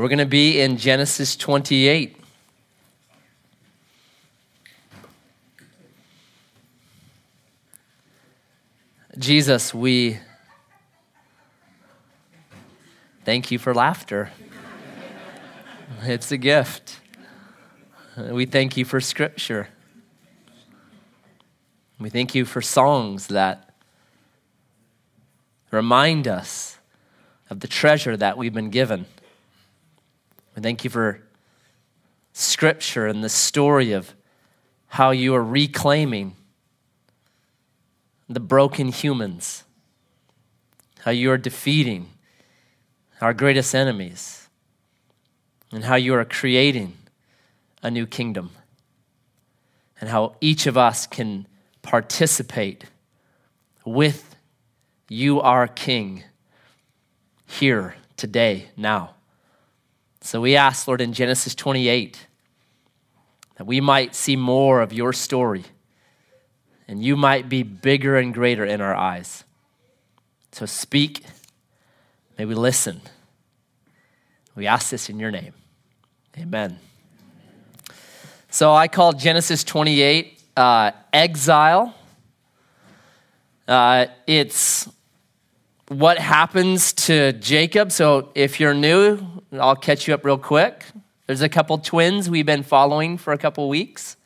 We're going to be in Genesis 28. Jesus, we thank you for laughter. It's a gift. We thank you for scripture. We thank you for songs that remind us of the treasure that we've been given. Thank you for scripture and the story of how you are reclaiming the broken humans, how you are defeating our greatest enemies, and how you are creating a new kingdom, and how each of us can participate with you, our King, here, today, now. So we ask, Lord, in Genesis 28, that we might see more of your story and you might be bigger and greater in our eyes. So speak, may we listen. We ask this in your name. Amen. So I call Genesis 28 uh, exile. Uh, it's what happens to Jacob. So if you're new, I'll catch you up real quick. There's a couple twins we've been following for a couple weeks.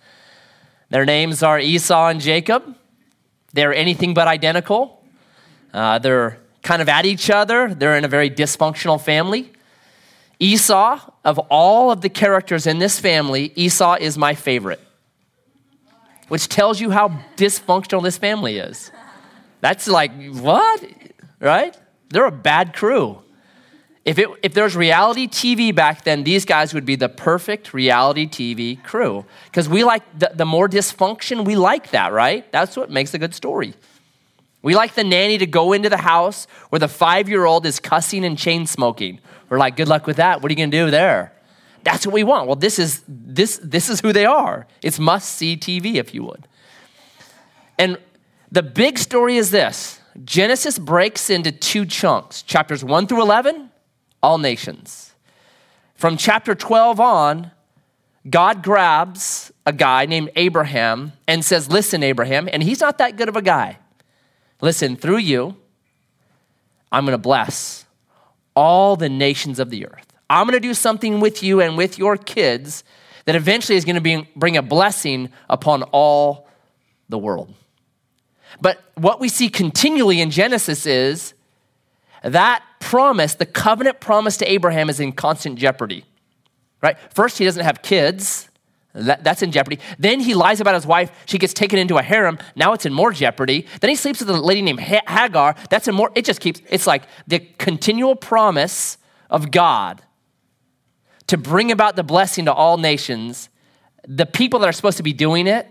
Their names are Esau and Jacob. They're anything but identical. Uh, they're kind of at each other. They're in a very dysfunctional family. Esau, of all of the characters in this family, Esau is my favorite, which tells you how dysfunctional this family is. That's like, what? Right? They're a bad crew. If, it, if there's reality TV back then, these guys would be the perfect reality TV crew. Because we like the, the more dysfunction, we like that, right? That's what makes a good story. We like the nanny to go into the house where the five year old is cussing and chain smoking. We're like, good luck with that. What are you going to do there? That's what we want. Well, this is, this, this is who they are. It's must see TV, if you would. And the big story is this Genesis breaks into two chunks chapters 1 through 11 all nations. From chapter 12 on, God grabs a guy named Abraham and says, Listen, Abraham, and he's not that good of a guy. Listen, through you, I'm going to bless all the nations of the earth. I'm going to do something with you and with your kids that eventually is going to bring a blessing upon all the world. But what we see continually in Genesis is that promise, the covenant promise to Abraham, is in constant jeopardy. Right? First, he doesn't have kids. That, that's in jeopardy. Then he lies about his wife. She gets taken into a harem. Now it's in more jeopardy. Then he sleeps with a lady named Hagar. That's in more, it just keeps, it's like the continual promise of God to bring about the blessing to all nations. The people that are supposed to be doing it,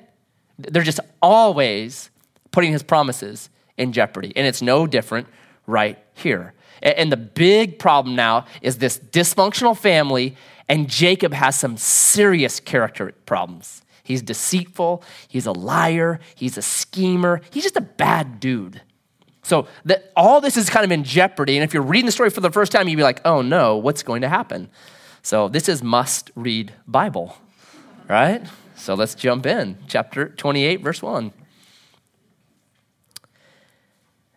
they're just always putting his promises in jeopardy. And it's no different right here. And the big problem now is this dysfunctional family, and Jacob has some serious character problems. He's deceitful, he's a liar, he's a schemer, he's just a bad dude. So that all this is kind of in jeopardy. And if you're reading the story for the first time, you'd be like, oh no, what's going to happen? So this is must read Bible, right? So let's jump in. Chapter 28, verse 1.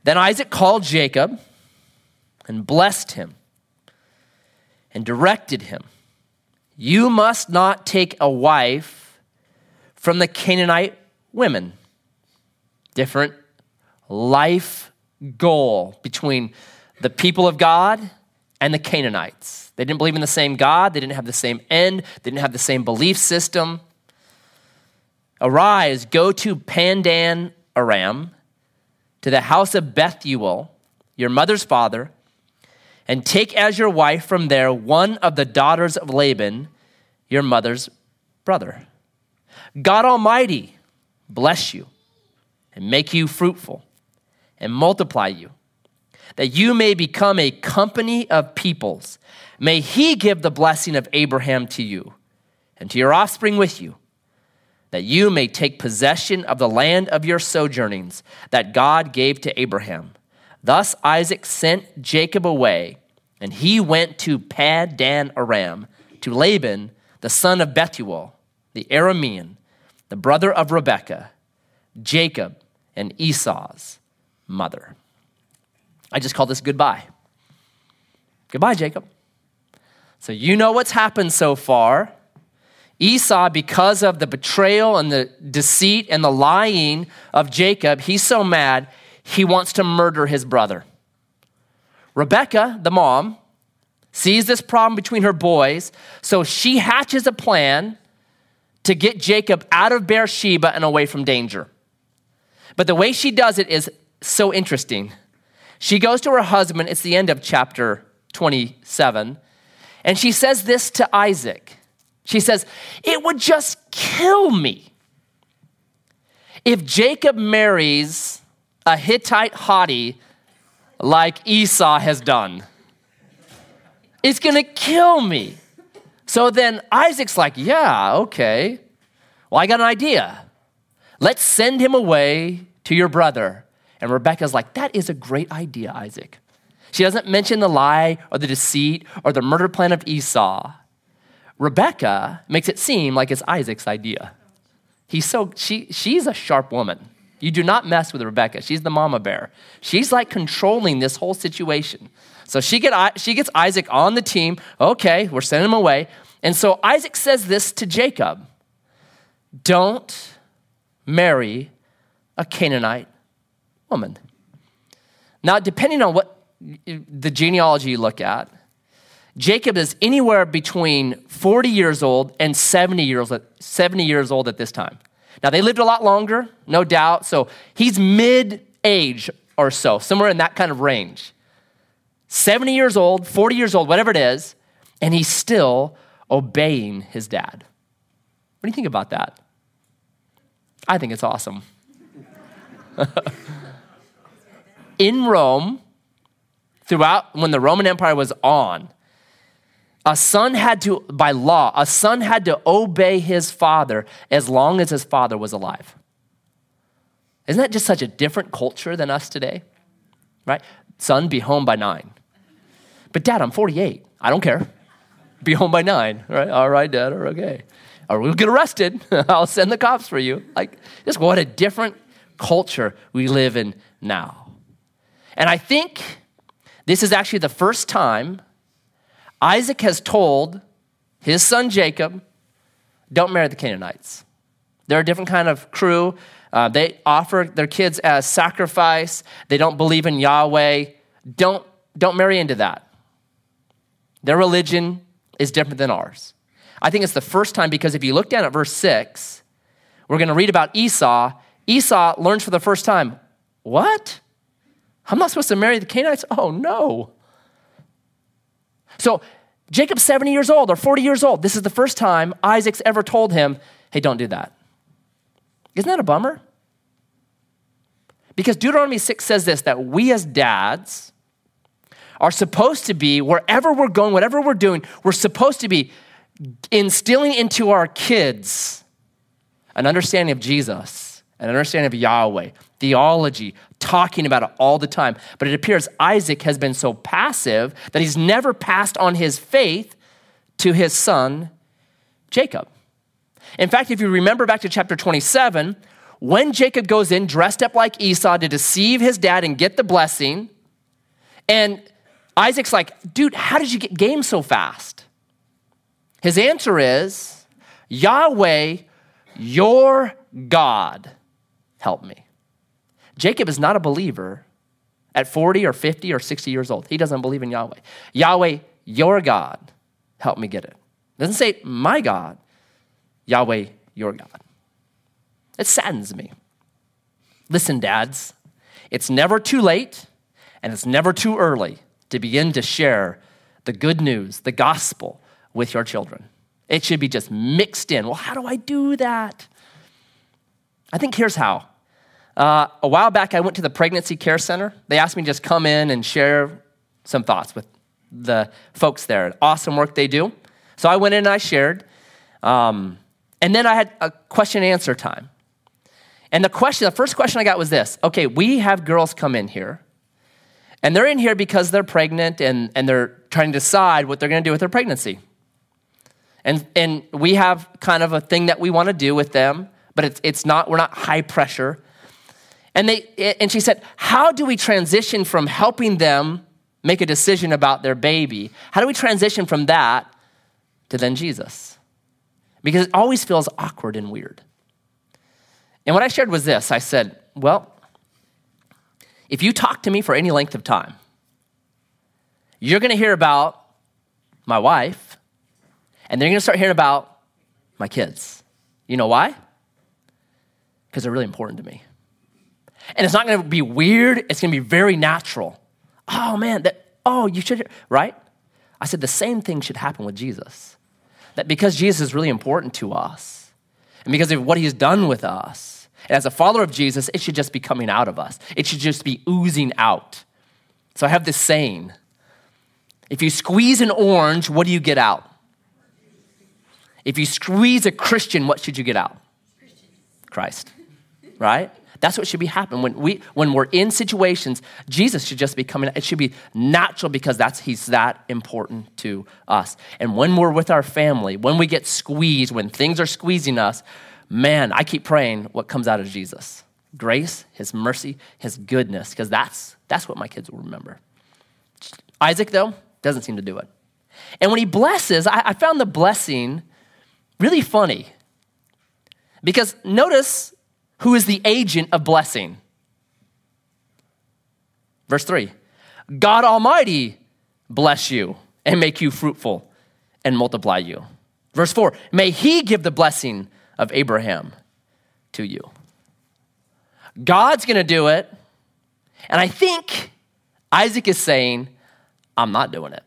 Then Isaac called Jacob and blessed him and directed him You must not take a wife from the Canaanite women. Different life goal between the people of God and the Canaanites. They didn't believe in the same God, they didn't have the same end, they didn't have the same belief system. Arise, go to Padan Aram, to the house of Bethuel, your mother's father, and take as your wife from there one of the daughters of Laban, your mother's brother. God Almighty bless you and make you fruitful and multiply you, that you may become a company of peoples. May He give the blessing of Abraham to you and to your offspring with you, that you may take possession of the land of your sojournings that God gave to Abraham Thus Isaac sent Jacob away, And he went to Padan Aram, to Laban, the son of Bethuel, the Aramean, the brother of Rebekah, Jacob, and Esau's mother. I just call this goodbye. Goodbye, Jacob. So you know what's happened so far. Esau, because of the betrayal and the deceit and the lying of Jacob, he's so mad, he wants to murder his brother. Rebecca, the mom, sees this problem between her boys, so she hatches a plan to get Jacob out of Beersheba and away from danger. But the way she does it is so interesting. She goes to her husband, it's the end of chapter 27, and she says this to Isaac. She says, It would just kill me if Jacob marries a Hittite hottie like Esau has done. It's gonna kill me. So then Isaac's like, Yeah, okay. Well, I got an idea. Let's send him away to your brother. And Rebecca's like, That is a great idea, Isaac. She doesn't mention the lie or the deceit or the murder plan of Esau. Rebecca makes it seem like it's Isaac's idea. He's so she she's a sharp woman. You do not mess with Rebecca. She's the mama bear. She's like controlling this whole situation. So she, get, she gets Isaac on the team. Okay, we're sending him away. And so Isaac says this to Jacob Don't marry a Canaanite woman. Now, depending on what the genealogy you look at, Jacob is anywhere between 40 years old and 70 years, 70 years old at this time. Now, they lived a lot longer, no doubt. So he's mid age or so, somewhere in that kind of range. 70 years old, 40 years old, whatever it is, and he's still obeying his dad. What do you think about that? I think it's awesome. in Rome, throughout when the Roman Empire was on, a son had to, by law, a son had to obey his father as long as his father was alive. Isn't that just such a different culture than us today? Right? Son, be home by nine. But dad, I'm 48. I don't care. Be home by nine. Right? All right, dad, or okay. Or we'll get arrested. I'll send the cops for you. Like, just what a different culture we live in now. And I think this is actually the first time Isaac has told his son Jacob, don't marry the Canaanites. They're a different kind of crew. Uh, they offer their kids as sacrifice. They don't believe in Yahweh. Don't, don't marry into that. Their religion is different than ours. I think it's the first time because if you look down at verse 6, we're going to read about Esau. Esau learns for the first time, What? I'm not supposed to marry the Canaanites? Oh, no. So Jacob's 70 years old or 40 years old. This is the first time Isaac's ever told him, hey, don't do that. Isn't that a bummer? Because Deuteronomy 6 says this that we as dads are supposed to be, wherever we're going, whatever we're doing, we're supposed to be instilling into our kids an understanding of Jesus, an understanding of Yahweh, theology, talking about it all the time. But it appears Isaac has been so passive that he's never passed on his faith to his son, Jacob. In fact, if you remember back to chapter 27, when Jacob goes in dressed up like Esau to deceive his dad and get the blessing, and Isaac's like, dude, how did you get game so fast? His answer is, Yahweh, your God, help me. Jacob is not a believer at 40 or 50 or 60 years old. He doesn't believe in Yahweh. Yahweh, your God, help me get it. it doesn't say my God, Yahweh, your God. It saddens me. Listen, dads, it's never too late and it's never too early to begin to share the good news, the gospel with your children. It should be just mixed in. Well, how do I do that? I think here's how uh, a while back, I went to the Pregnancy Care Center. They asked me to just come in and share some thoughts with the folks there. Awesome work they do. So I went in and I shared. Um, and then I had a question and answer time. And the question, the first question I got was this okay, we have girls come in here, and they're in here because they're pregnant and, and they're trying to decide what they're going to do with their pregnancy. And, and we have kind of a thing that we want to do with them, but it's, it's not, we're not high pressure. And, they, and she said, How do we transition from helping them make a decision about their baby? How do we transition from that to then Jesus? Because it always feels awkward and weird. And what I shared was this I said, Well, if you talk to me for any length of time, you're going to hear about my wife, and then you're going to start hearing about my kids. You know why? Because they're really important to me. And it's not going to be weird, it's going to be very natural. Oh man, that oh, you should right? I said the same thing should happen with Jesus. That because Jesus is really important to us, and because of what he's done with us, and as a follower of Jesus, it should just be coming out of us. It should just be oozing out. So I have this saying if you squeeze an orange, what do you get out? If you squeeze a Christian, what should you get out? Christ. Right? That's what should be happening. When, we, when we're in situations, Jesus should just be coming. It should be natural because that's, he's that important to us. And when we're with our family, when we get squeezed, when things are squeezing us, man, I keep praying what comes out of Jesus grace, his mercy, his goodness, because that's, that's what my kids will remember. Isaac, though, doesn't seem to do it. And when he blesses, I, I found the blessing really funny. Because notice who is the agent of blessing. Verse 3 God Almighty bless you and make you fruitful and multiply you. Verse 4 May He give the blessing of Abraham to you. God's going to do it. And I think Isaac is saying, I'm not doing it.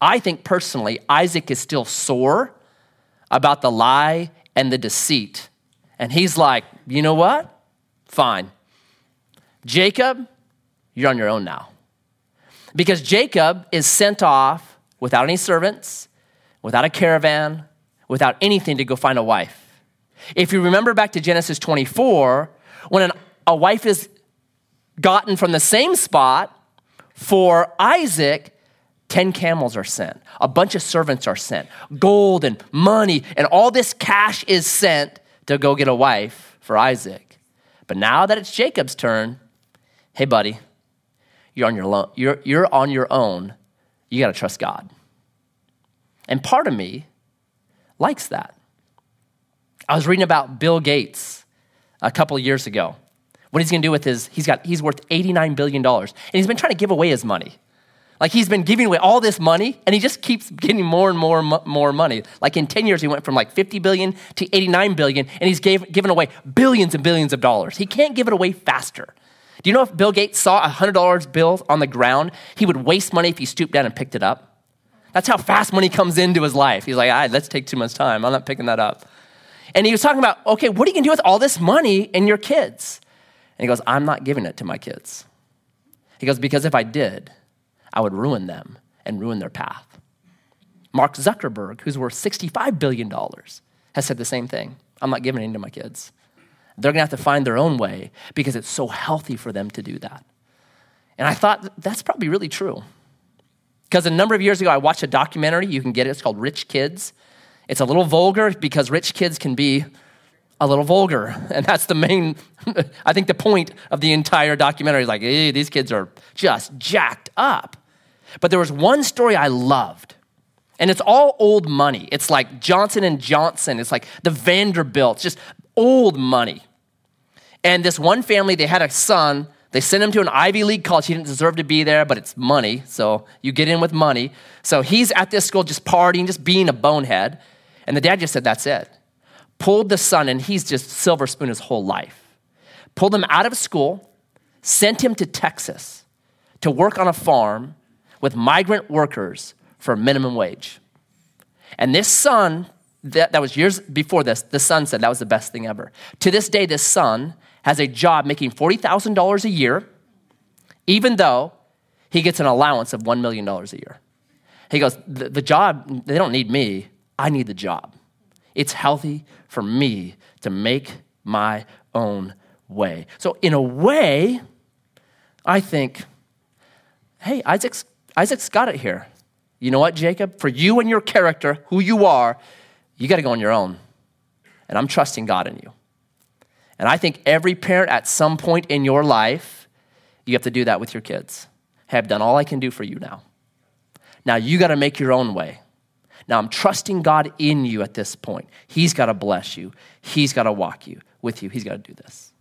I think personally, Isaac is still sore about the lie and the deceit. And he's like, you know what? Fine. Jacob, you're on your own now. Because Jacob is sent off without any servants, without a caravan, without anything to go find a wife. If you remember back to Genesis 24, when an, a wife is gotten from the same spot for Isaac, 10 camels are sent, a bunch of servants are sent, gold and money, and all this cash is sent to go get a wife for Isaac. But now that it's Jacob's turn, hey, buddy, you're on your, lo- you're, you're on your own. You got to trust God. And part of me likes that. I was reading about Bill Gates a couple years ago. What he's going to do with his, he's got, he's worth $89 billion. And he's been trying to give away his money. Like he's been giving away all this money and he just keeps getting more and more and more money. Like in 10 years, he went from like 50 billion to 89 billion and he's gave, given away billions and billions of dollars. He can't give it away faster. Do you know if Bill Gates saw a $100 bill on the ground, he would waste money if he stooped down and picked it up? That's how fast money comes into his life. He's like, right, let's take too much time. I'm not picking that up. And he was talking about, okay, what are you going to do with all this money and your kids? And he goes, I'm not giving it to my kids. He goes, because if I did, I would ruin them and ruin their path. Mark Zuckerberg, who's worth $65 billion, has said the same thing. I'm not giving it to my kids. They're to have to find their own way because it's so healthy for them to do that. And I thought that's probably really true. Because a number of years ago, I watched a documentary. You can get it. It's called Rich Kids. It's a little vulgar because rich kids can be a little vulgar. And that's the main, I think, the point of the entire documentary is like, hey, these kids are just jacked up. But there was one story I loved. And it's all old money. It's like Johnson and Johnson. It's like the Vanderbilt, just old money. And this one family, they had a son. They sent him to an Ivy League college. He didn't deserve to be there, but it's money. So you get in with money. So he's at this school just partying, just being a bonehead. And the dad just said, That's it pulled the son, and he's just silver spoon his whole life, pulled him out of school, sent him to Texas to work on a farm with migrant workers for minimum wage. And this son, that, that was years before this, the son said that was the best thing ever. To this day, this son has a job making $40,000 a year, even though he gets an allowance of $1 million a year. He goes, the, the job, they don't need me, I need the job. It's healthy for me to make my own way. So, in a way, I think, hey, Isaac's, Isaac's got it here. You know what, Jacob? For you and your character, who you are, you got to go on your own. And I'm trusting God in you. And I think every parent at some point in your life, you have to do that with your kids. Hey, I've done all I can do for you now. Now you got to make your own way. Now I'm trusting God in you at this point. He's got to bless you. He's got to walk you with you. He's got to do this.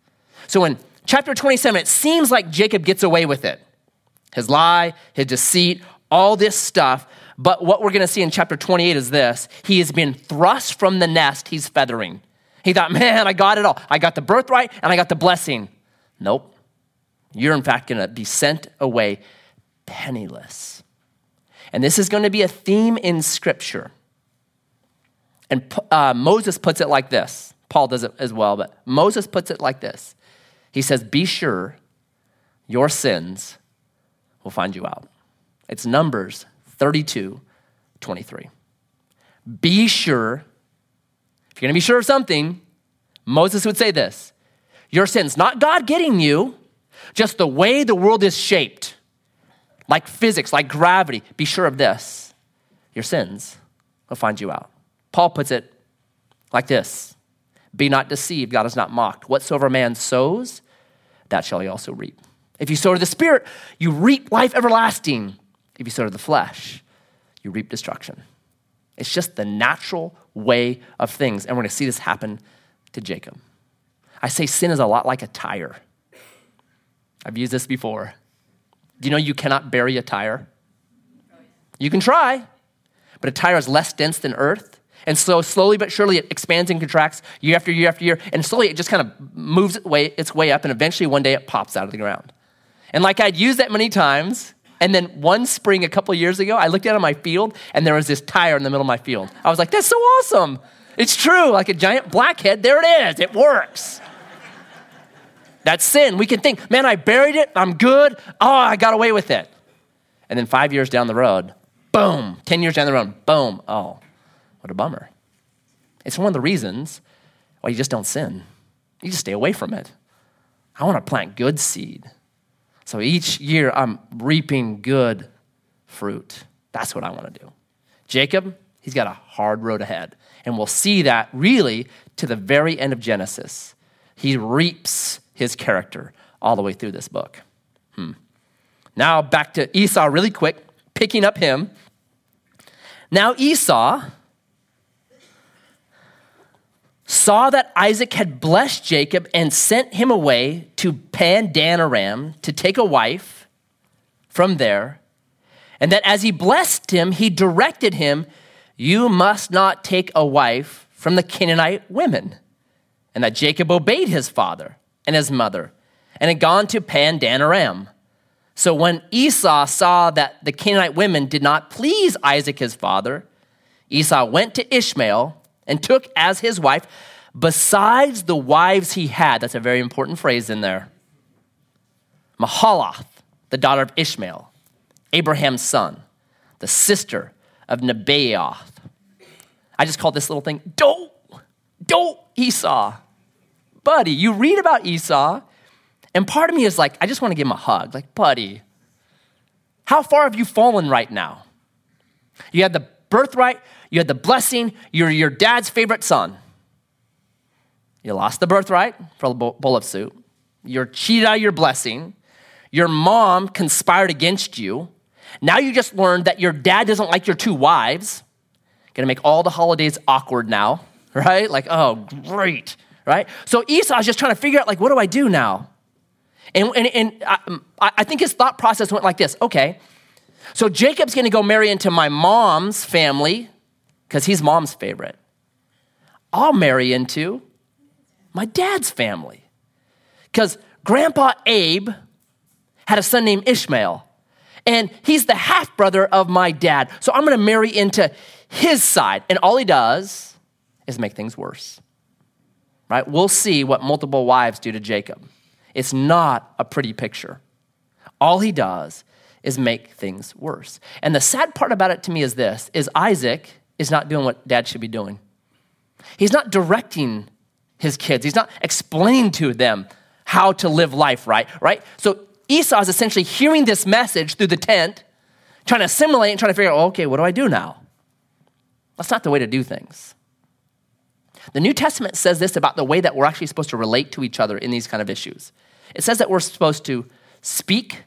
So in chapter 27, it seems like Jacob gets away with it. His lie, his deceit, all this stuff. But what we're going to see in chapter 28 is this he has been thrust from the nest he's feathering. He thought, man, I got it all. I got the birthright and I got the blessing. Nope. You're, in fact, going to be sent away penniless. And this is going to be a theme in Scripture. And uh, Moses puts it like this. Paul does it as well, but Moses puts it like this. He says, Be sure your sins will find you out. It's Numbers 32 23. Be sure, if you're going to be sure of something, Moses would say this your sins, not God getting you, just the way the world is shaped, like physics, like gravity. Be sure of this your sins will find you out. Paul puts it like this Be not deceived, God is not mocked. Whatsoever man sows, that shall he also reap. If you sow to the Spirit, you reap life everlasting. If you sow to the flesh, you reap destruction. It's just the natural way of things. And we're going to see this happen to Jacob. I say sin is a lot like a tire. I've used this before. Do you know you cannot bury a tire? You can try, but a tire is less dense than earth. And so slowly but surely it expands and contracts year after year after year. And slowly it just kind of moves its way, its way up. And eventually one day it pops out of the ground. And like I'd used that many times, and then one spring a couple years ago, I looked out on my field and there was this tire in the middle of my field. I was like, that's so awesome. It's true, like a giant blackhead, there it is, it works. That's sin. We can think, man, I buried it, I'm good, oh, I got away with it. And then five years down the road, boom, 10 years down the road, boom, oh, what a bummer. It's one of the reasons why you just don't sin. You just stay away from it. I want to plant good seed. So each year I'm reaping good fruit. That's what I want to do. Jacob, he's got a hard road ahead. And we'll see that really to the very end of Genesis. He reaps his character all the way through this book. Hmm. Now back to Esau really quick, picking up him. Now Esau saw that Isaac had blessed Jacob and sent him away to Padan Aram to take a wife from there, and that as he blessed him, he directed him, You must not take a wife from the Canaanite women. And that Jacob obeyed his father and his mother and had gone to Padan Aram. So when Esau saw that the Canaanite women did not please Isaac his father, Esau went to Ishmael and took as his wife, besides the wives he had, that's a very important phrase in there, Mahalath, the daughter of Ishmael, Abraham's son, the sister of Nebaioth. I just called this little thing, don't, don't Esau. Buddy, you read about Esau, and part of me is like, I just want to give him a hug. Like, buddy, how far have you fallen right now? You had the birthright, you had the blessing, you're your dad's favorite son. You lost the birthright for a bowl of soup. You're cheated out your blessing. Your mom conspired against you. Now you just learned that your dad doesn't like your two wives. Gonna make all the holidays awkward now, right? Like, oh, great, right? So Esau's just trying to figure out, like, what do I do now? And, and, and I, um, I think his thought process went like this okay, so Jacob's gonna go marry into my mom's family because he's mom's favorite. I'll marry into my dad's family. Because Grandpa Abe had a son named Ishmael, and he's the half brother of my dad. So I'm gonna marry into his side. And all he does is make things worse. Right? We'll see what multiple wives do to Jacob. It's not a pretty picture. All he does is make things worse. And the sad part about it to me is this is Isaac is not doing what dad should be doing. He's not directing his kids. He's not explaining to them how to live life right, right? So Esau is essentially hearing this message through the tent, trying to assimilate and trying to figure out, okay, what do I do now? That's not the way to do things. The New Testament says this about the way that we're actually supposed to relate to each other in these kind of issues. It says that we're supposed to speak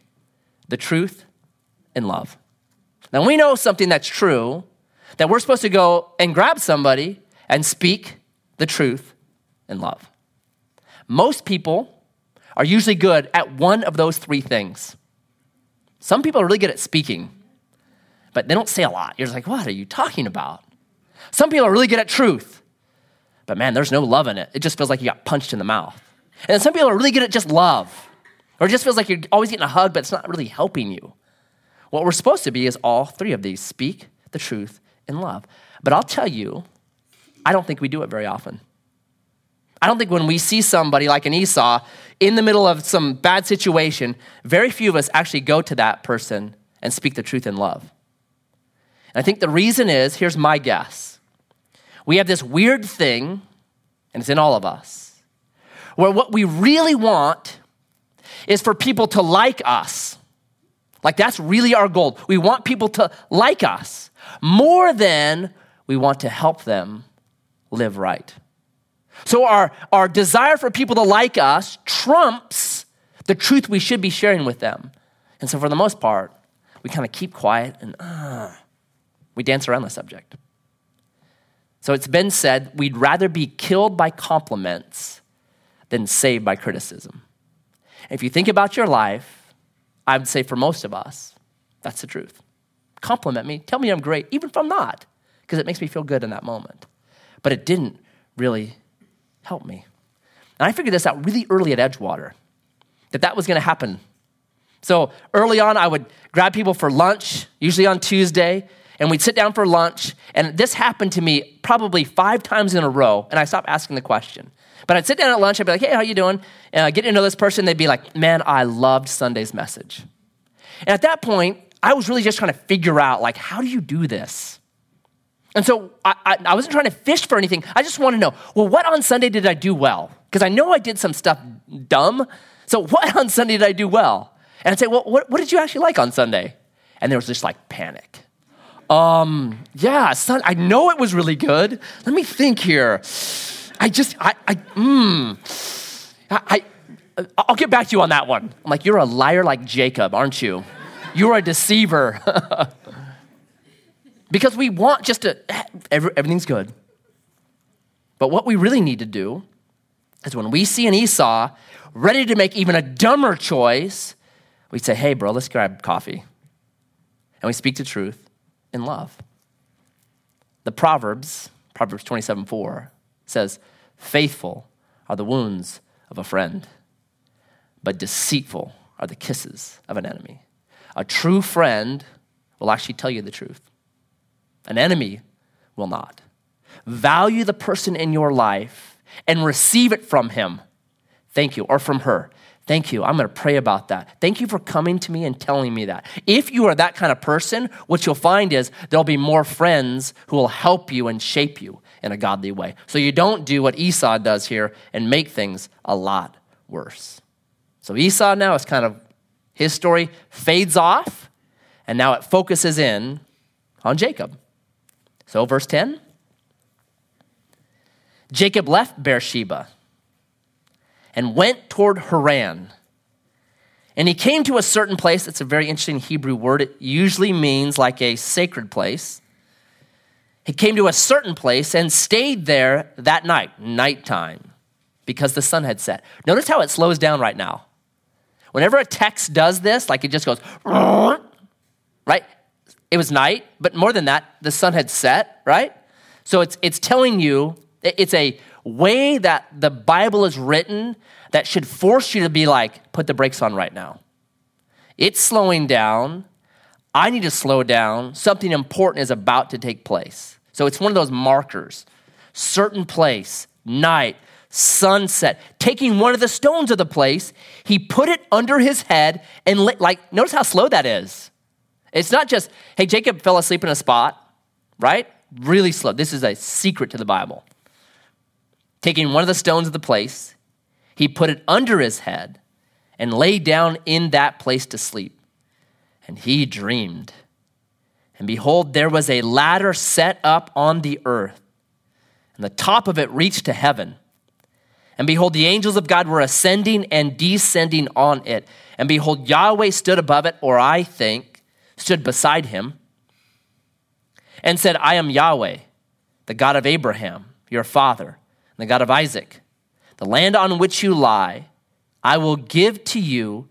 the truth in love. Now, we know something that's true, that we're supposed to go and grab somebody and speak the truth in love. Most people are usually good at one of those three things. Some people are really good at speaking, but they don't say a lot. You're just like, what are you talking about? Some people are really good at truth, but man, there's no love in it. It just feels like you got punched in the mouth. And some people are really good at just love, or it just feels like you're always getting a hug, but it's not really helping you. What we're supposed to be is all three of these speak the truth in love. But I'll tell you, I don't think we do it very often. I don't think when we see somebody like an Esau in the middle of some bad situation, very few of us actually go to that person and speak the truth in love. And I think the reason is here's my guess. We have this weird thing, and it's in all of us, where what we really want is for people to like us. Like that's really our goal. We want people to like us more than we want to help them live right. So our, our desire for people to like us trumps the truth we should be sharing with them. And so for the most part, we kind of keep quiet and uh, we dance around the subject. So it's been said we'd rather be killed by compliments than saved by criticism. If you think about your life, I would say for most of us, that's the truth. Compliment me, tell me I'm great, even if I'm not, because it makes me feel good in that moment. But it didn't really help me. And I figured this out really early at Edgewater, that that was going to happen. So early on, I would grab people for lunch, usually on Tuesday, and we'd sit down for lunch. And this happened to me probably five times in a row, and I stopped asking the question. But I'd sit down at lunch, I'd be like, hey, how you doing? And I'd get to know this person, they'd be like, man, I loved Sunday's message. And at that point, I was really just trying to figure out, like, how do you do this? And so I, I, I, wasn't trying to fish for anything. I just want to know, well, what on Sunday did I do well? Because I know I did some stuff dumb. So what on Sunday did I do well? And I'd say, well, what, what did you actually like on Sunday? And there was just like panic. Um, yeah, son, I know it was really good. Let me think here. I just, I, I, mmm. I, I, I'll get back to you on that one. I'm like, you're a liar like Jacob, aren't you? You're a deceiver. because we want just to, everything's good. But what we really need to do is when we see an Esau ready to make even a dumber choice, we say, hey, bro, let's grab coffee. And we speak the truth in love. The Proverbs, Proverbs 27 4, says, Faithful are the wounds of a friend, but deceitful are the kisses of an enemy. A true friend will actually tell you the truth. An enemy will not. Value the person in your life and receive it from him. Thank you, or from her. Thank you. I'm going to pray about that. Thank you for coming to me and telling me that. If you are that kind of person, what you'll find is there'll be more friends who will help you and shape you in a godly way. So you don't do what Esau does here and make things a lot worse. So Esau now is kind of, his story fades off, and now it focuses in on Jacob. So, verse 10 Jacob left Beersheba and went toward Haran. And he came to a certain place. It's a very interesting Hebrew word. It usually means like a sacred place. He came to a certain place and stayed there that night, nighttime, because the sun had set. Notice how it slows down right now. Whenever a text does this, like it just goes, right? it was night, but more than that, the sun had set, right? So it's, it's telling you, it's a way that the Bible is written that should force you to be like, put the brakes on right now. It's slowing down. I need to slow down. Something important is about to take place. So it's one of those markers. Certain place, night, sunset. Taking one of the stones of the place, he put it under his head and lit, like, notice how slow that is. It's not just, hey, Jacob fell asleep in a spot, right? Really slow. This is a secret to the Bible. Taking one of the stones of the place, he put it under his head and lay down in that place to sleep. And he dreamed And behold, there was a ladder set up on the earth, and the top of it reached to heaven. And behold, the angels of God were ascending and descending on it. And behold, Yahweh stood above it, or I think, stood beside him, and said, I am Yahweh, the God of Abraham, your father, and the God of Isaac. The land on which you lie, I will give to you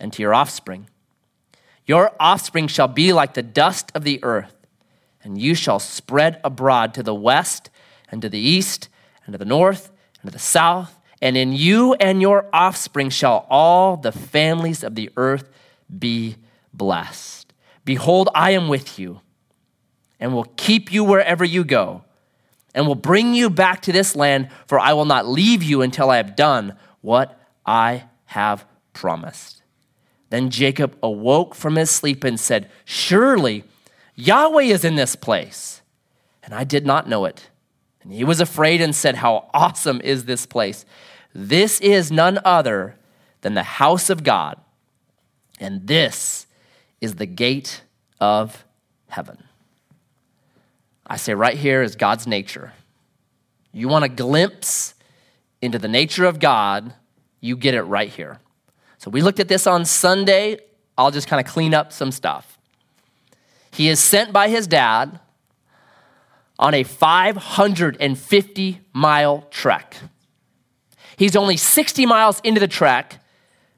and to your offspring. Your offspring shall be like the dust of the earth, and you shall spread abroad to the west and to the east and to the north to the south. And in you and your offspring shall all the families of the earth be blessed. Behold, I am with you and will keep you wherever you go and will bring you back to this land, for I will not leave you until I have done what I have promised. Then Jacob awoke from his sleep and said, Surely Yahweh is in this place. And I did not know it. And he was afraid and said, How awesome is this place! This is none other than the house of God, and this is the gate of heaven. I say right here is God's nature. You want a glimpse into the nature of God, you get it right here. So we looked at this on Sunday. I'll just kind of clean up some stuff. He is sent by his dad on a 550 mile trek. He's only 60 miles into the trek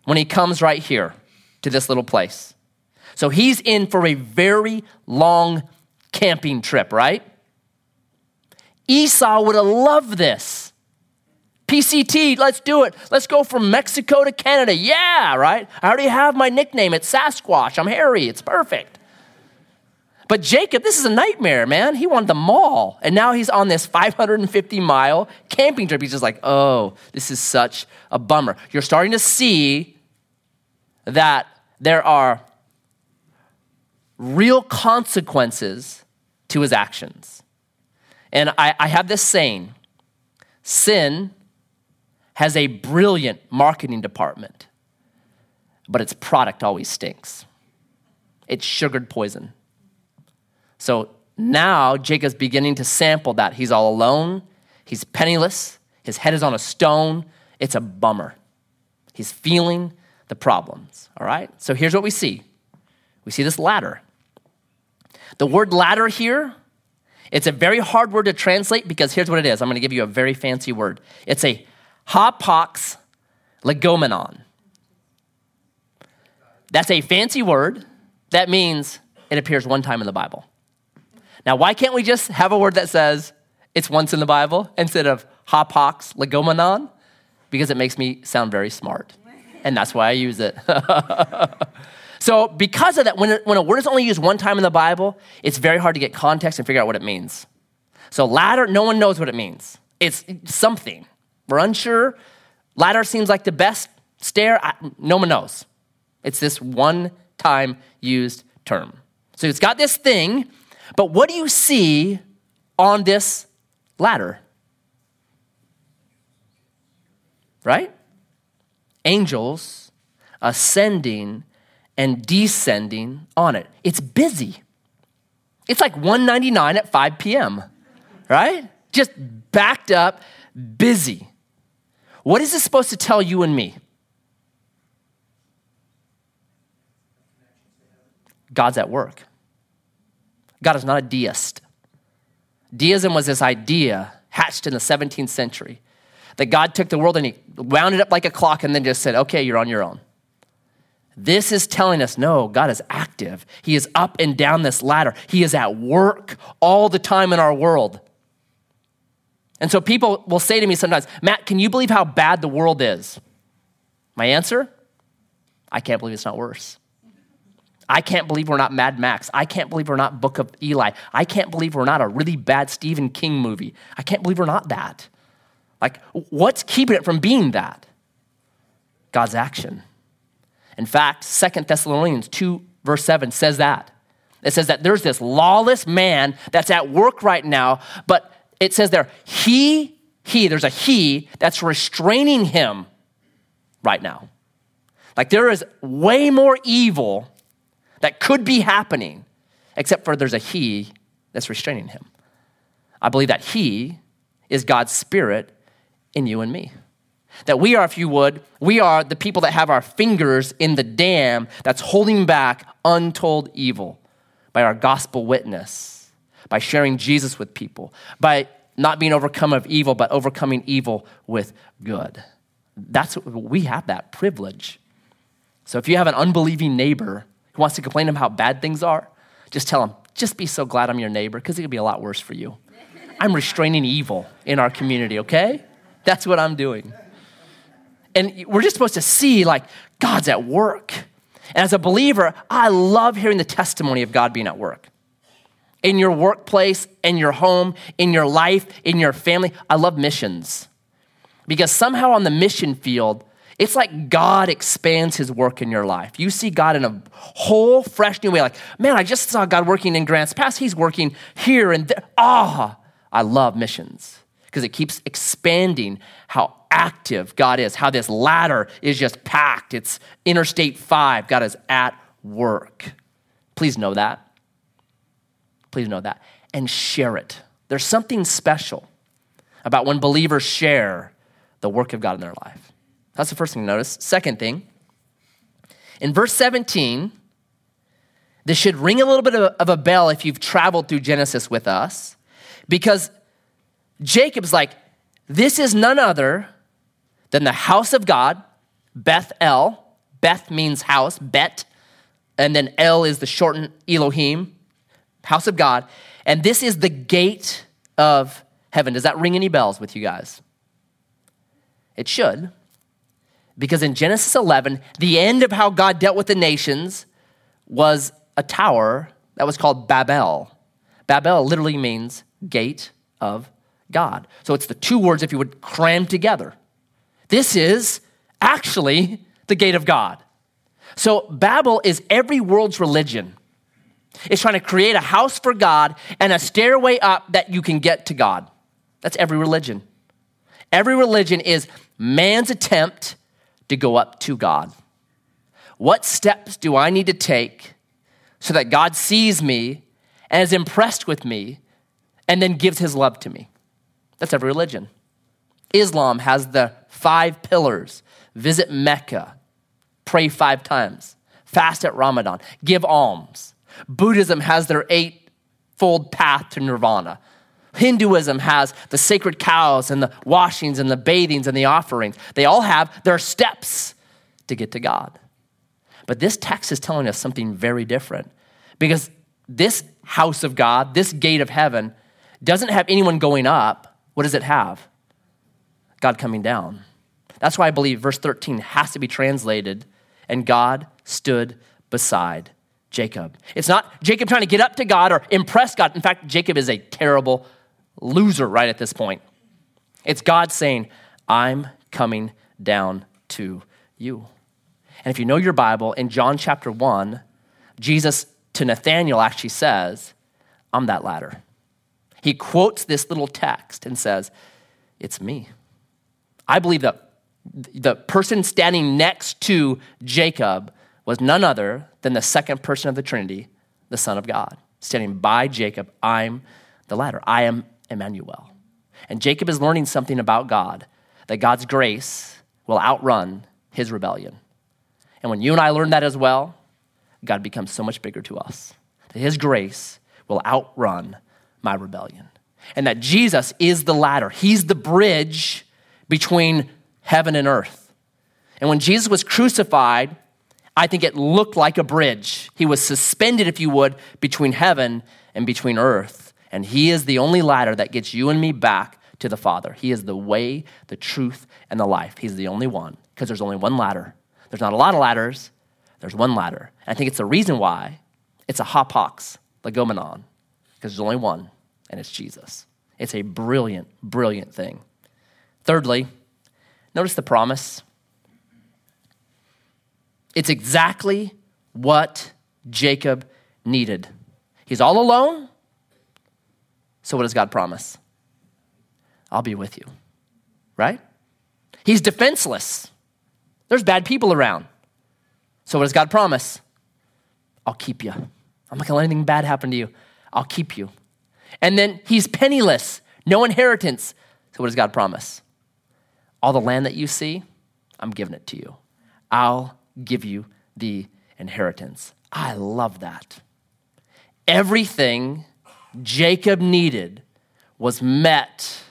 when he comes right here to this little place. So he's in for a very long camping trip, right? Esau would have loved this. PCT, let's do it. Let's go from Mexico to Canada. Yeah, right? I already have my nickname. It's Sasquatch. I'm hairy. It's perfect. But Jacob, this is a nightmare, man. He wanted the mall. And now he's on this 550 mile camping trip. He's just like, oh, this is such a bummer. You're starting to see that there are real consequences to his actions. And I, I have this saying sin has a brilliant marketing department, but its product always stinks. It's sugared poison. So now Jacob's beginning to sample that. He's all alone, he's penniless, his head is on a stone. It's a bummer. He's feeling the problems, all right? So here's what we see we see this ladder. The word ladder here, it's a very hard word to translate because here's what it is. I'm going to give you a very fancy word. It's a hapax legomenon. That's a fancy word that means it appears one time in the Bible. Now, why can't we just have a word that says it's once in the Bible instead of hapax legomenon? Because it makes me sound very smart. And that's why I use it. so, because of that, when, when a word is only used one time in the Bible, it's very hard to get context and figure out what it means. So, ladder, no one knows what it means. It's something. We're unsure. Ladder seems like the best. Stair, I, no one knows. It's this one time used term. So it's got this thing, but what do you see on this ladder? Right? Angels ascending and descending on it. It's busy. It's like 199 at 5 p.m., right? Just backed up, busy. What is this supposed to tell you and me? God's at work. God is not a deist. Deism was this idea hatched in the 17th century that God took the world and he wound it up like a clock and then just said, okay, you're on your own. This is telling us no, God is active. He is up and down this ladder. He is at work all the time in our world. And so people will say to me sometimes, Matt, can you believe how bad the world is? My answer? I can't believe it's not worse. I can't believe we're not Mad Max. I can't believe we're not Book of Eli. I can't believe we're not a really bad Stephen King movie. I can't believe we're not that. Like, what's keeping it from being that? God's action. In fact, Second Thessalonians 2, verse 7 says that. It says that there's this lawless man that's at work right now, but it says there, he, he, there's a he that's restraining him right now. Like there is way more evil that could be happening. except for there's a he that's restraining him. I believe that he is God's spirit in you and me. That we are, if you would, we are the people that have our fingers in the dam that's holding back untold evil by our gospel witness, by sharing Jesus with people, by not being overcome of evil, but overcoming evil with good. That's we have that privilege. So if you have an unbelieving neighbor who wants to complain about how bad things are, just tell him, just be so glad I'm your neighbor because it could be a lot worse for you. I'm restraining evil in our community, okay? That's what I'm doing. And we're just supposed to see, like, God's at work. And as a believer, I love hearing the testimony of God being at work. In your workplace, in your home, in your life, in your family. I love missions. Because somehow on the mission field, it's like God expands his work in your life. You see God in a whole fresh new way. Like, man, I just saw God working in Grants Pass. He's working here and there. Ah, oh, I love missions because it keeps expanding how active God is, how this ladder is just packed. It's Interstate 5. God is at work. Please know that. Please know that. And share it. There's something special about when believers share the work of God in their life. That's the first thing to notice. Second thing, in verse 17, this should ring a little bit of a bell if you've traveled through Genesis with us, because Jacob's like, this is none other than the house of God, Beth El. Beth means house, Bet, and then El is the shortened Elohim, house of God. And this is the gate of heaven. Does that ring any bells with you guys? It should. Because in Genesis 11, the end of how God dealt with the nations was a tower that was called Babel. Babel literally means gate of God. So it's the two words, if you would, cram together. This is actually the gate of God. So Babel is every world's religion. It's trying to create a house for God and a stairway up that you can get to God. That's every religion. Every religion is man's attempt to go up to God. What steps do I need to take so that God sees me and is impressed with me and then gives his love to me? That's every religion. Islam has the five pillars visit Mecca, pray five times, fast at Ramadan, give alms. Buddhism has their eightfold path to nirvana. Hinduism has the sacred cows and the washings and the bathings and the offerings. They all have their steps to get to God. But this text is telling us something very different because this house of God, this gate of heaven, doesn't have anyone going up what does it have? God coming down. That's why I believe verse 13 has to be translated, and God stood beside Jacob. It's not Jacob trying to get up to God or impress God. In fact, Jacob is a terrible loser right at this point. It's God saying, I'm coming down to you. And if you know your Bible, in John chapter 1, Jesus to Nathanael actually says, I'm that ladder. He quotes this little text and says, It's me. I believe that the person standing next to Jacob was none other than the second person of the Trinity, the Son of God. Standing by Jacob, I'm the ladder. I am Emmanuel. And Jacob is learning something about God that God's grace will outrun his rebellion. And when you and I learn that as well, God becomes so much bigger to us. That his grace will outrun my rebellion. And that Jesus is the ladder, He's the bridge between heaven and earth. And when Jesus was crucified, I think it looked like a bridge. He was suspended, if you would, between heaven and between earth. And He is the only ladder that gets you and me back to the Father. He is the way, the truth, and the life. He's the only one because there's only one ladder. There's not a lot of ladders, there's one ladder. And I think it's the reason why it's a hapax legomenon because there's only one, and it's Jesus. It's a brilliant, brilliant thing. Thirdly, notice the promise. It's exactly what Jacob needed. He's all alone. So, what does God promise? I'll be with you, right? He's defenseless. There's bad people around. So, what does God promise? I'll keep you. I'm not to let anything bad happen to you. I'll keep you. And then he's penniless, no inheritance. So, what does God promise? All the land that you see, I'm giving it to you. I'll give you the inheritance. I love that. Everything Jacob needed was met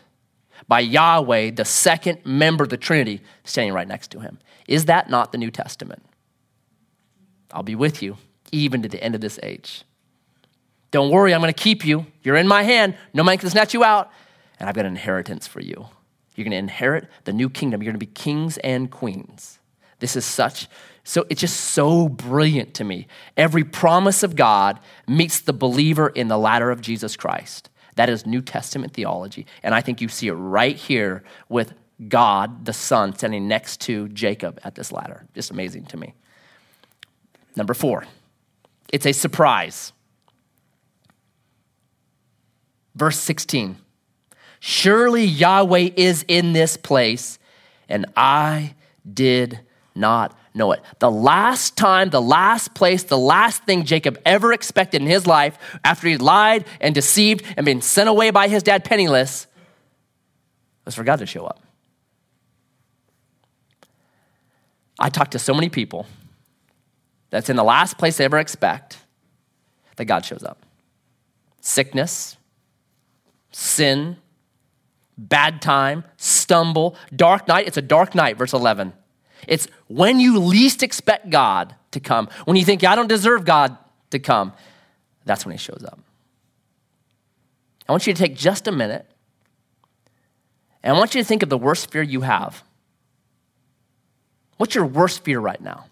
by Yahweh, the second member of the Trinity, standing right next to him. Is that not the New Testament? I'll be with you even to the end of this age. Don't worry, I'm going to keep you. You're in my hand. No man can snatch you out. And I've got an inheritance for you. You're going to inherit the new kingdom. You're going to be kings and queens. This is such, so it's just so brilliant to me. Every promise of God meets the believer in the ladder of Jesus Christ. That is New Testament theology. And I think you see it right here with God, the Son, standing next to Jacob at this ladder. Just amazing to me. Number four, it's a surprise. Verse 16 Surely Yahweh is in this place, and I did not know it. The last time, the last place, the last thing Jacob ever expected in his life after he lied and deceived and been sent away by his dad penniless was for God to show up. I talk to so many people that's in the last place they ever expect that God shows up. Sickness, sin, bad time, stumble, dark night. It's a dark night, verse 11. It's when you least expect God to come, when you think, I don't deserve God to come, that's when He shows up. I want you to take just a minute and I want you to think of the worst fear you have. What's your worst fear right now?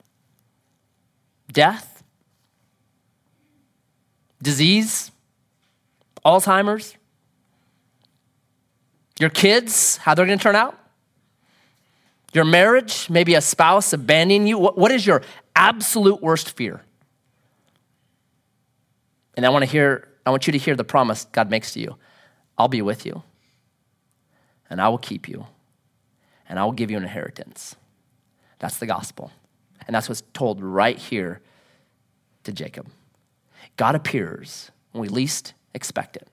Death? Disease? Alzheimer's? Your kids, how they're going to turn out? Your marriage, maybe a spouse abandoning you. What is your absolute worst fear? And I want to hear, I want you to hear the promise God makes to you. I'll be with you, and I will keep you, and I will give you an inheritance. That's the gospel. And that's what's told right here to Jacob. God appears when we least expect it.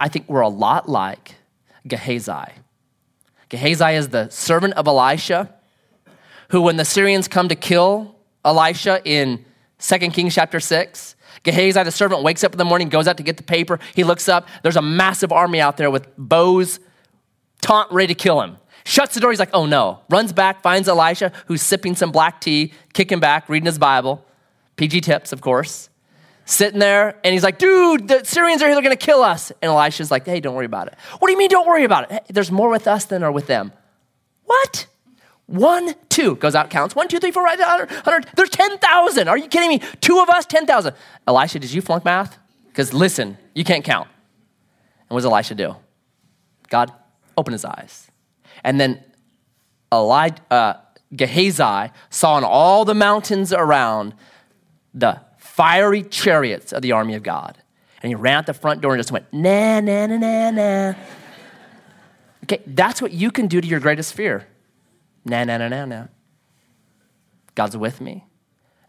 I think we're a lot like Gehazi. Gehazi is the servant of Elisha, who, when the Syrians come to kill Elisha in 2 Kings chapter 6, Gehazi, the servant, wakes up in the morning, goes out to get the paper. He looks up. There's a massive army out there with bows, taunt, ready to kill him. Shuts the door. He's like, oh no. Runs back, finds Elisha, who's sipping some black tea, kicking back, reading his Bible. PG tips, of course sitting there and he's like, dude, the Syrians are here, they're gonna kill us. And Elisha's like, hey, don't worry about it. What do you mean, don't worry about it? Hey, there's more with us than are with them. What? One, two, goes out, counts. One, two, three, four, right, 100, 100. There's 10,000. Are you kidding me? Two of us, 10,000. Elisha, did you flunk math? Because listen, you can't count. And what does Elisha do? God, open his eyes. And then Eli, uh, Gehazi saw on all the mountains around the fiery chariots of the army of God. And he ran out the front door and just went, nah, nah, nah, nah, nah. Okay, that's what you can do to your greatest fear. Nah, nah, nah, nah, nah. God's with me,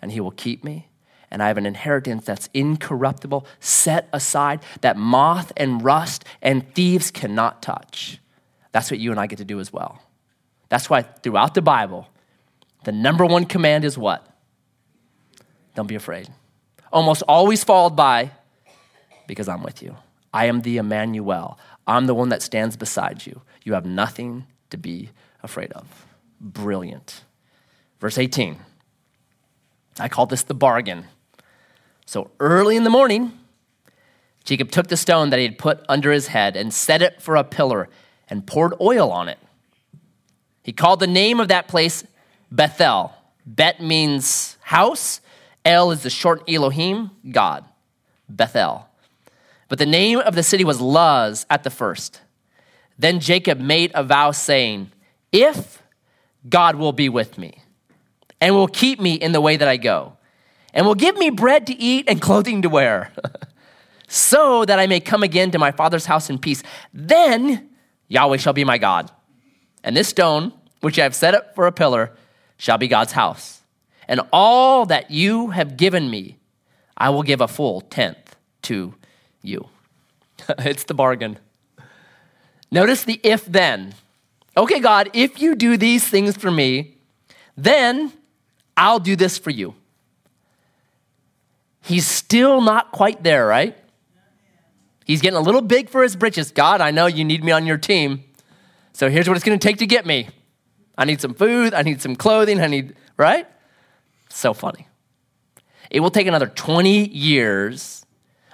and he will keep me. And I have an inheritance that's incorruptible, set aside, that moth and rust and thieves cannot touch. That's what you and I get to do as well. That's why throughout the Bible, the number one command is what? Don't be afraid almost always followed by, because I'm with you. I am the Emmanuel. I'm the one that stands beside you. You have nothing to be afraid of. Brilliant. Verse 18. I call this the bargain. So early in the morning, Jacob took the stone that he had put under his head and set it for a pillar and poured oil on it. He called the name of that place Bethel. Bet means house, El is the short Elohim, God, Bethel. But the name of the city was Luz at the first. Then Jacob made a vow saying, If God will be with me and will keep me in the way that I go, and will give me bread to eat and clothing to wear, so that I may come again to my father's house in peace, then Yahweh shall be my God. And this stone, which I have set up for a pillar, shall be God's house and all that you have given me I will give a full tenth to you. it's the bargain. Notice the if then. Okay, God, if you do these things for me, then I'll do this for you. He's still not quite there, right? He's getting a little big for his britches. God, I know you need me on your team. So here's what it's going to take to get me. I need some food, I need some clothing, I need, right? So funny. It will take another 20 years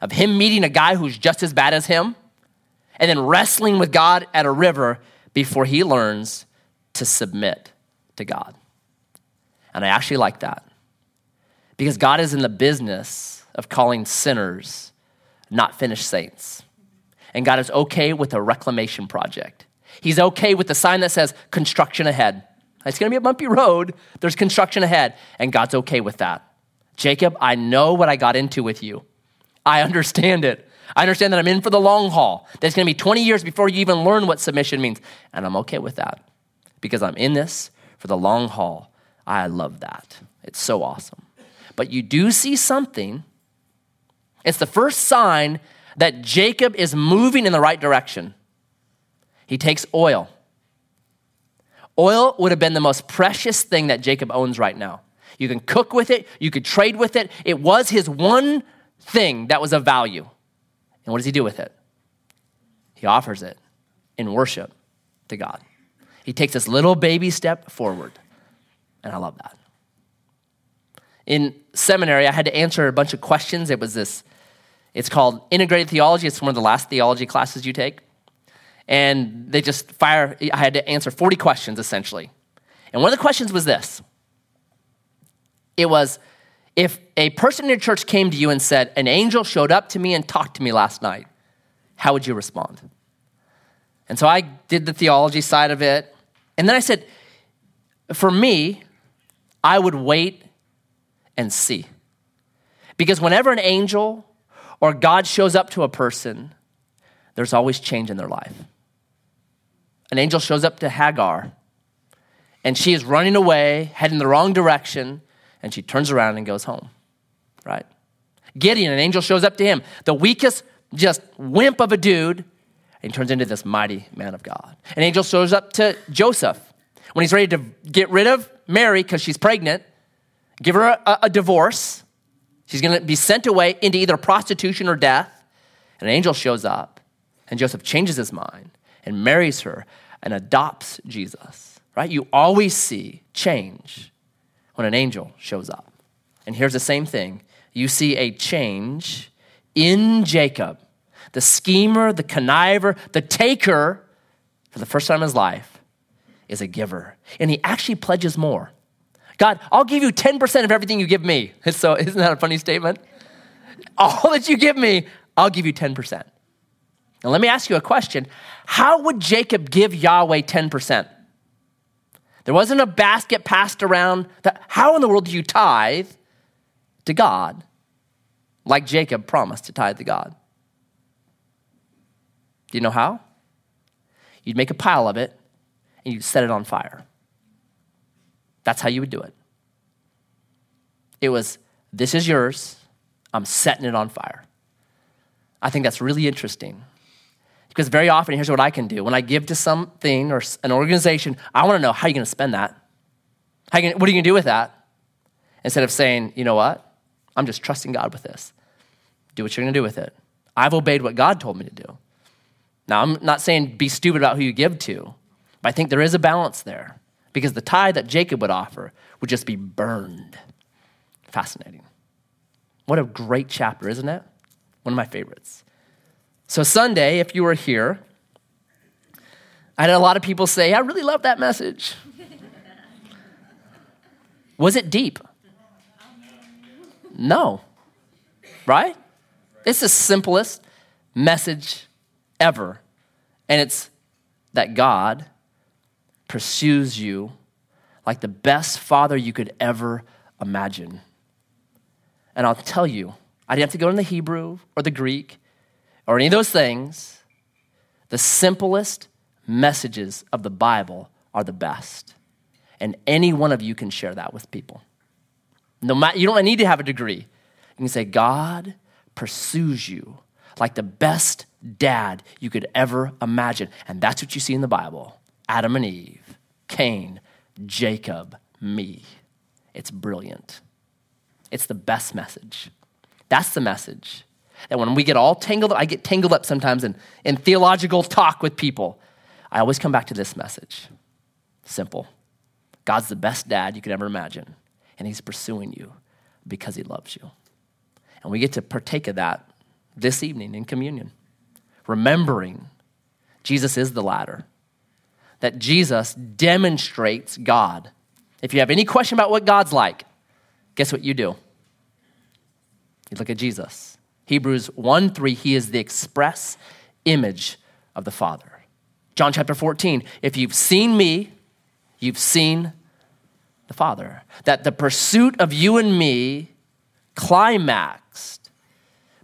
of him meeting a guy who's just as bad as him and then wrestling with God at a river before he learns to submit to God. And I actually like that because God is in the business of calling sinners not finished saints. And God is okay with a reclamation project. He's okay with the sign that says construction ahead. It's going to be a bumpy road. There's construction ahead. And God's okay with that. Jacob, I know what I got into with you. I understand it. I understand that I'm in for the long haul. There's going to be 20 years before you even learn what submission means. And I'm okay with that because I'm in this for the long haul. I love that. It's so awesome. But you do see something. It's the first sign that Jacob is moving in the right direction. He takes oil. Oil would have been the most precious thing that Jacob owns right now. You can cook with it, you could trade with it. It was his one thing that was of value. And what does he do with it? He offers it in worship to God. He takes this little baby step forward. And I love that. In seminary, I had to answer a bunch of questions. It was this, it's called integrated theology. It's one of the last theology classes you take and they just fire, I had to answer 40 questions essentially. And one of the questions was this it was, if a person in your church came to you and said, An angel showed up to me and talked to me last night, how would you respond? And so I did the theology side of it. And then I said, For me, I would wait and see. Because whenever an angel or God shows up to a person, there's always change in their life an angel shows up to Hagar, and she is running away, heading the wrong direction, and she turns around and goes home, right? Gideon, an angel shows up to him, the weakest, just wimp of a dude, and he turns into this mighty man of God. An angel shows up to Joseph when he's ready to get rid of Mary because she's pregnant, give her a, a divorce. She's going to be sent away into either prostitution or death. And an angel shows up, and Joseph changes his mind and marries her and adopts Jesus, right? You always see change when an angel shows up. And here's the same thing you see a change in Jacob, the schemer, the conniver, the taker, for the first time in his life, is a giver. And he actually pledges more. God, I'll give you 10% of everything you give me. So, isn't that a funny statement? All that you give me, I'll give you 10%. Now, let me ask you a question. How would Jacob give Yahweh 10%? There wasn't a basket passed around. That, how in the world do you tithe to God like Jacob promised to tithe to God? Do you know how? You'd make a pile of it and you'd set it on fire. That's how you would do it. It was, this is yours, I'm setting it on fire. I think that's really interesting. Because very often, here's what I can do. When I give to something or an organization, I want to know how are you're going to spend that. How you gonna, what are you going to do with that? Instead of saying, you know what? I'm just trusting God with this. Do what you're going to do with it. I've obeyed what God told me to do. Now, I'm not saying be stupid about who you give to, but I think there is a balance there because the tithe that Jacob would offer would just be burned. Fascinating. What a great chapter, isn't it? One of my favorites. So, Sunday, if you were here, I had a lot of people say, I really love that message. Was it deep? No. Right? It's the simplest message ever. And it's that God pursues you like the best father you could ever imagine. And I'll tell you, I didn't have to go in the Hebrew or the Greek or any of those things, the simplest messages of the Bible are the best. And any one of you can share that with people. No matter, you don't need to have a degree. You can say, God pursues you like the best dad you could ever imagine. And that's what you see in the Bible Adam and Eve, Cain, Jacob, me. It's brilliant. It's the best message. That's the message. That when we get all tangled up, I get tangled up sometimes in, in theological talk with people. I always come back to this message simple. God's the best dad you could ever imagine, and he's pursuing you because he loves you. And we get to partake of that this evening in communion, remembering Jesus is the ladder, that Jesus demonstrates God. If you have any question about what God's like, guess what you do? You look at Jesus. Hebrews 1 3, he is the express image of the Father. John chapter 14, if you've seen me, you've seen the Father. That the pursuit of you and me climaxed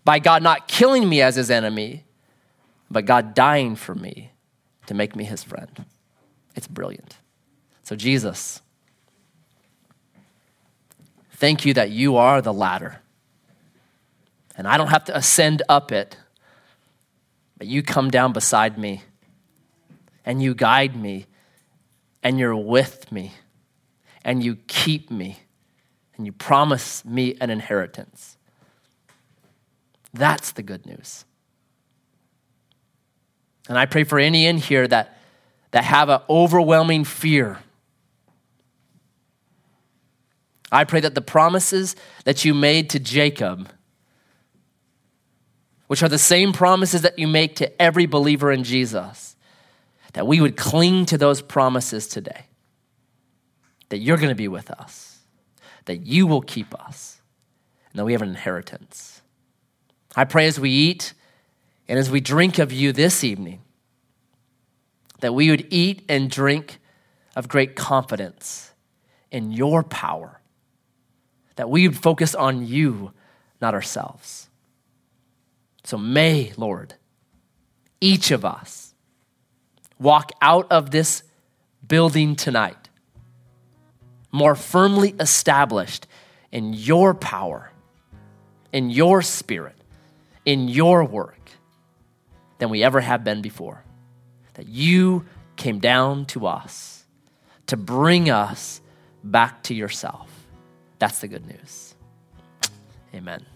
by God not killing me as his enemy, but God dying for me to make me his friend. It's brilliant. So, Jesus, thank you that you are the ladder. And I don't have to ascend up it, but you come down beside me and you guide me and you're with me and you keep me and you promise me an inheritance. That's the good news. And I pray for any in here that, that have an overwhelming fear. I pray that the promises that you made to Jacob, which are the same promises that you make to every believer in Jesus, that we would cling to those promises today. That you're going to be with us, that you will keep us, and that we have an inheritance. I pray as we eat and as we drink of you this evening, that we would eat and drink of great confidence in your power, that we would focus on you, not ourselves. So may, Lord, each of us walk out of this building tonight more firmly established in your power, in your spirit, in your work than we ever have been before. That you came down to us to bring us back to yourself. That's the good news. Amen.